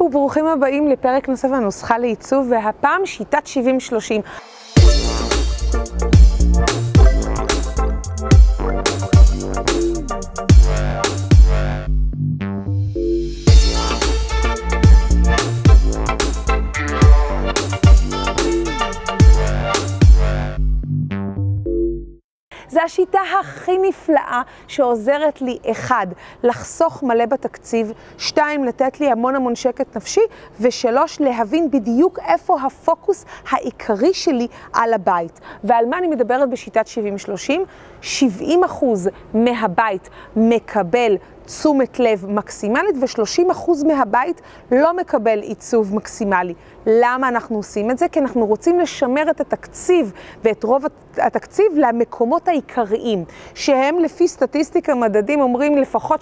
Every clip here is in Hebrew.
וברוכים הבאים לפרק נוסף הנוסחה לעיצוב, והפעם שיטת 70-30. זו השיטה הכי נפלאה שעוזרת לי, אחד, לחסוך מלא בתקציב, שתיים, לתת לי המון המון שקט נפשי, ושלוש, להבין בדיוק איפה הפוקוס העיקרי שלי על הבית. ועל מה אני מדברת בשיטת 70-30? 70 אחוז מהבית מקבל תשומת לב מקסימלית ו-30% מהבית לא מקבל עיצוב מקסימלי. למה אנחנו עושים את זה? כי אנחנו רוצים לשמר את התקציב ואת רוב התקציב למקומות העיקריים, שהם לפי סטטיסטיקה מדדים אומרים לפחות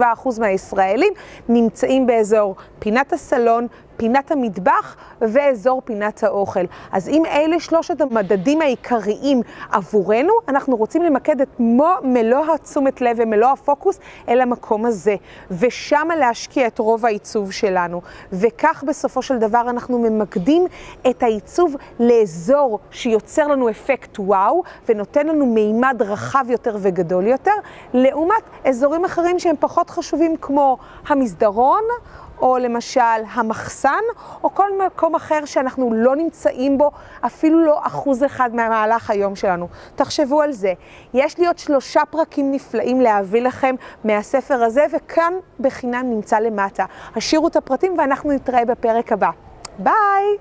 67% מהישראלים נמצאים באזור פינת הסלון, פינת המטבח ואזור פינת האוכל. אז אם אלה שלושת המדדים העיקריים עבורנו, אנחנו רוצים למקד את מלוא התשומת לב ומלוא הפוקוס אל המקום הזה, ושמה להשקיע את רוב העיצוב שלנו. וכך בסופו של דבר אנחנו ממקדים את העיצוב לאזור שיוצר לנו אפקט וואו, ונותן לנו מימד רחב יותר וגדול יותר, לעומת אזורים אחרים שהם פחות חשובים כמו המסדרון, או למשל המחסן, או כל מקום אחר שאנחנו לא נמצאים בו אפילו לא אחוז אחד מהמהלך היום שלנו. תחשבו על זה. יש לי עוד שלושה פרקים נפלאים להביא לכם מהספר הזה, וכאן בחינם נמצא למטה. השאירו את הפרטים ואנחנו נתראה בפרק הבא. ביי!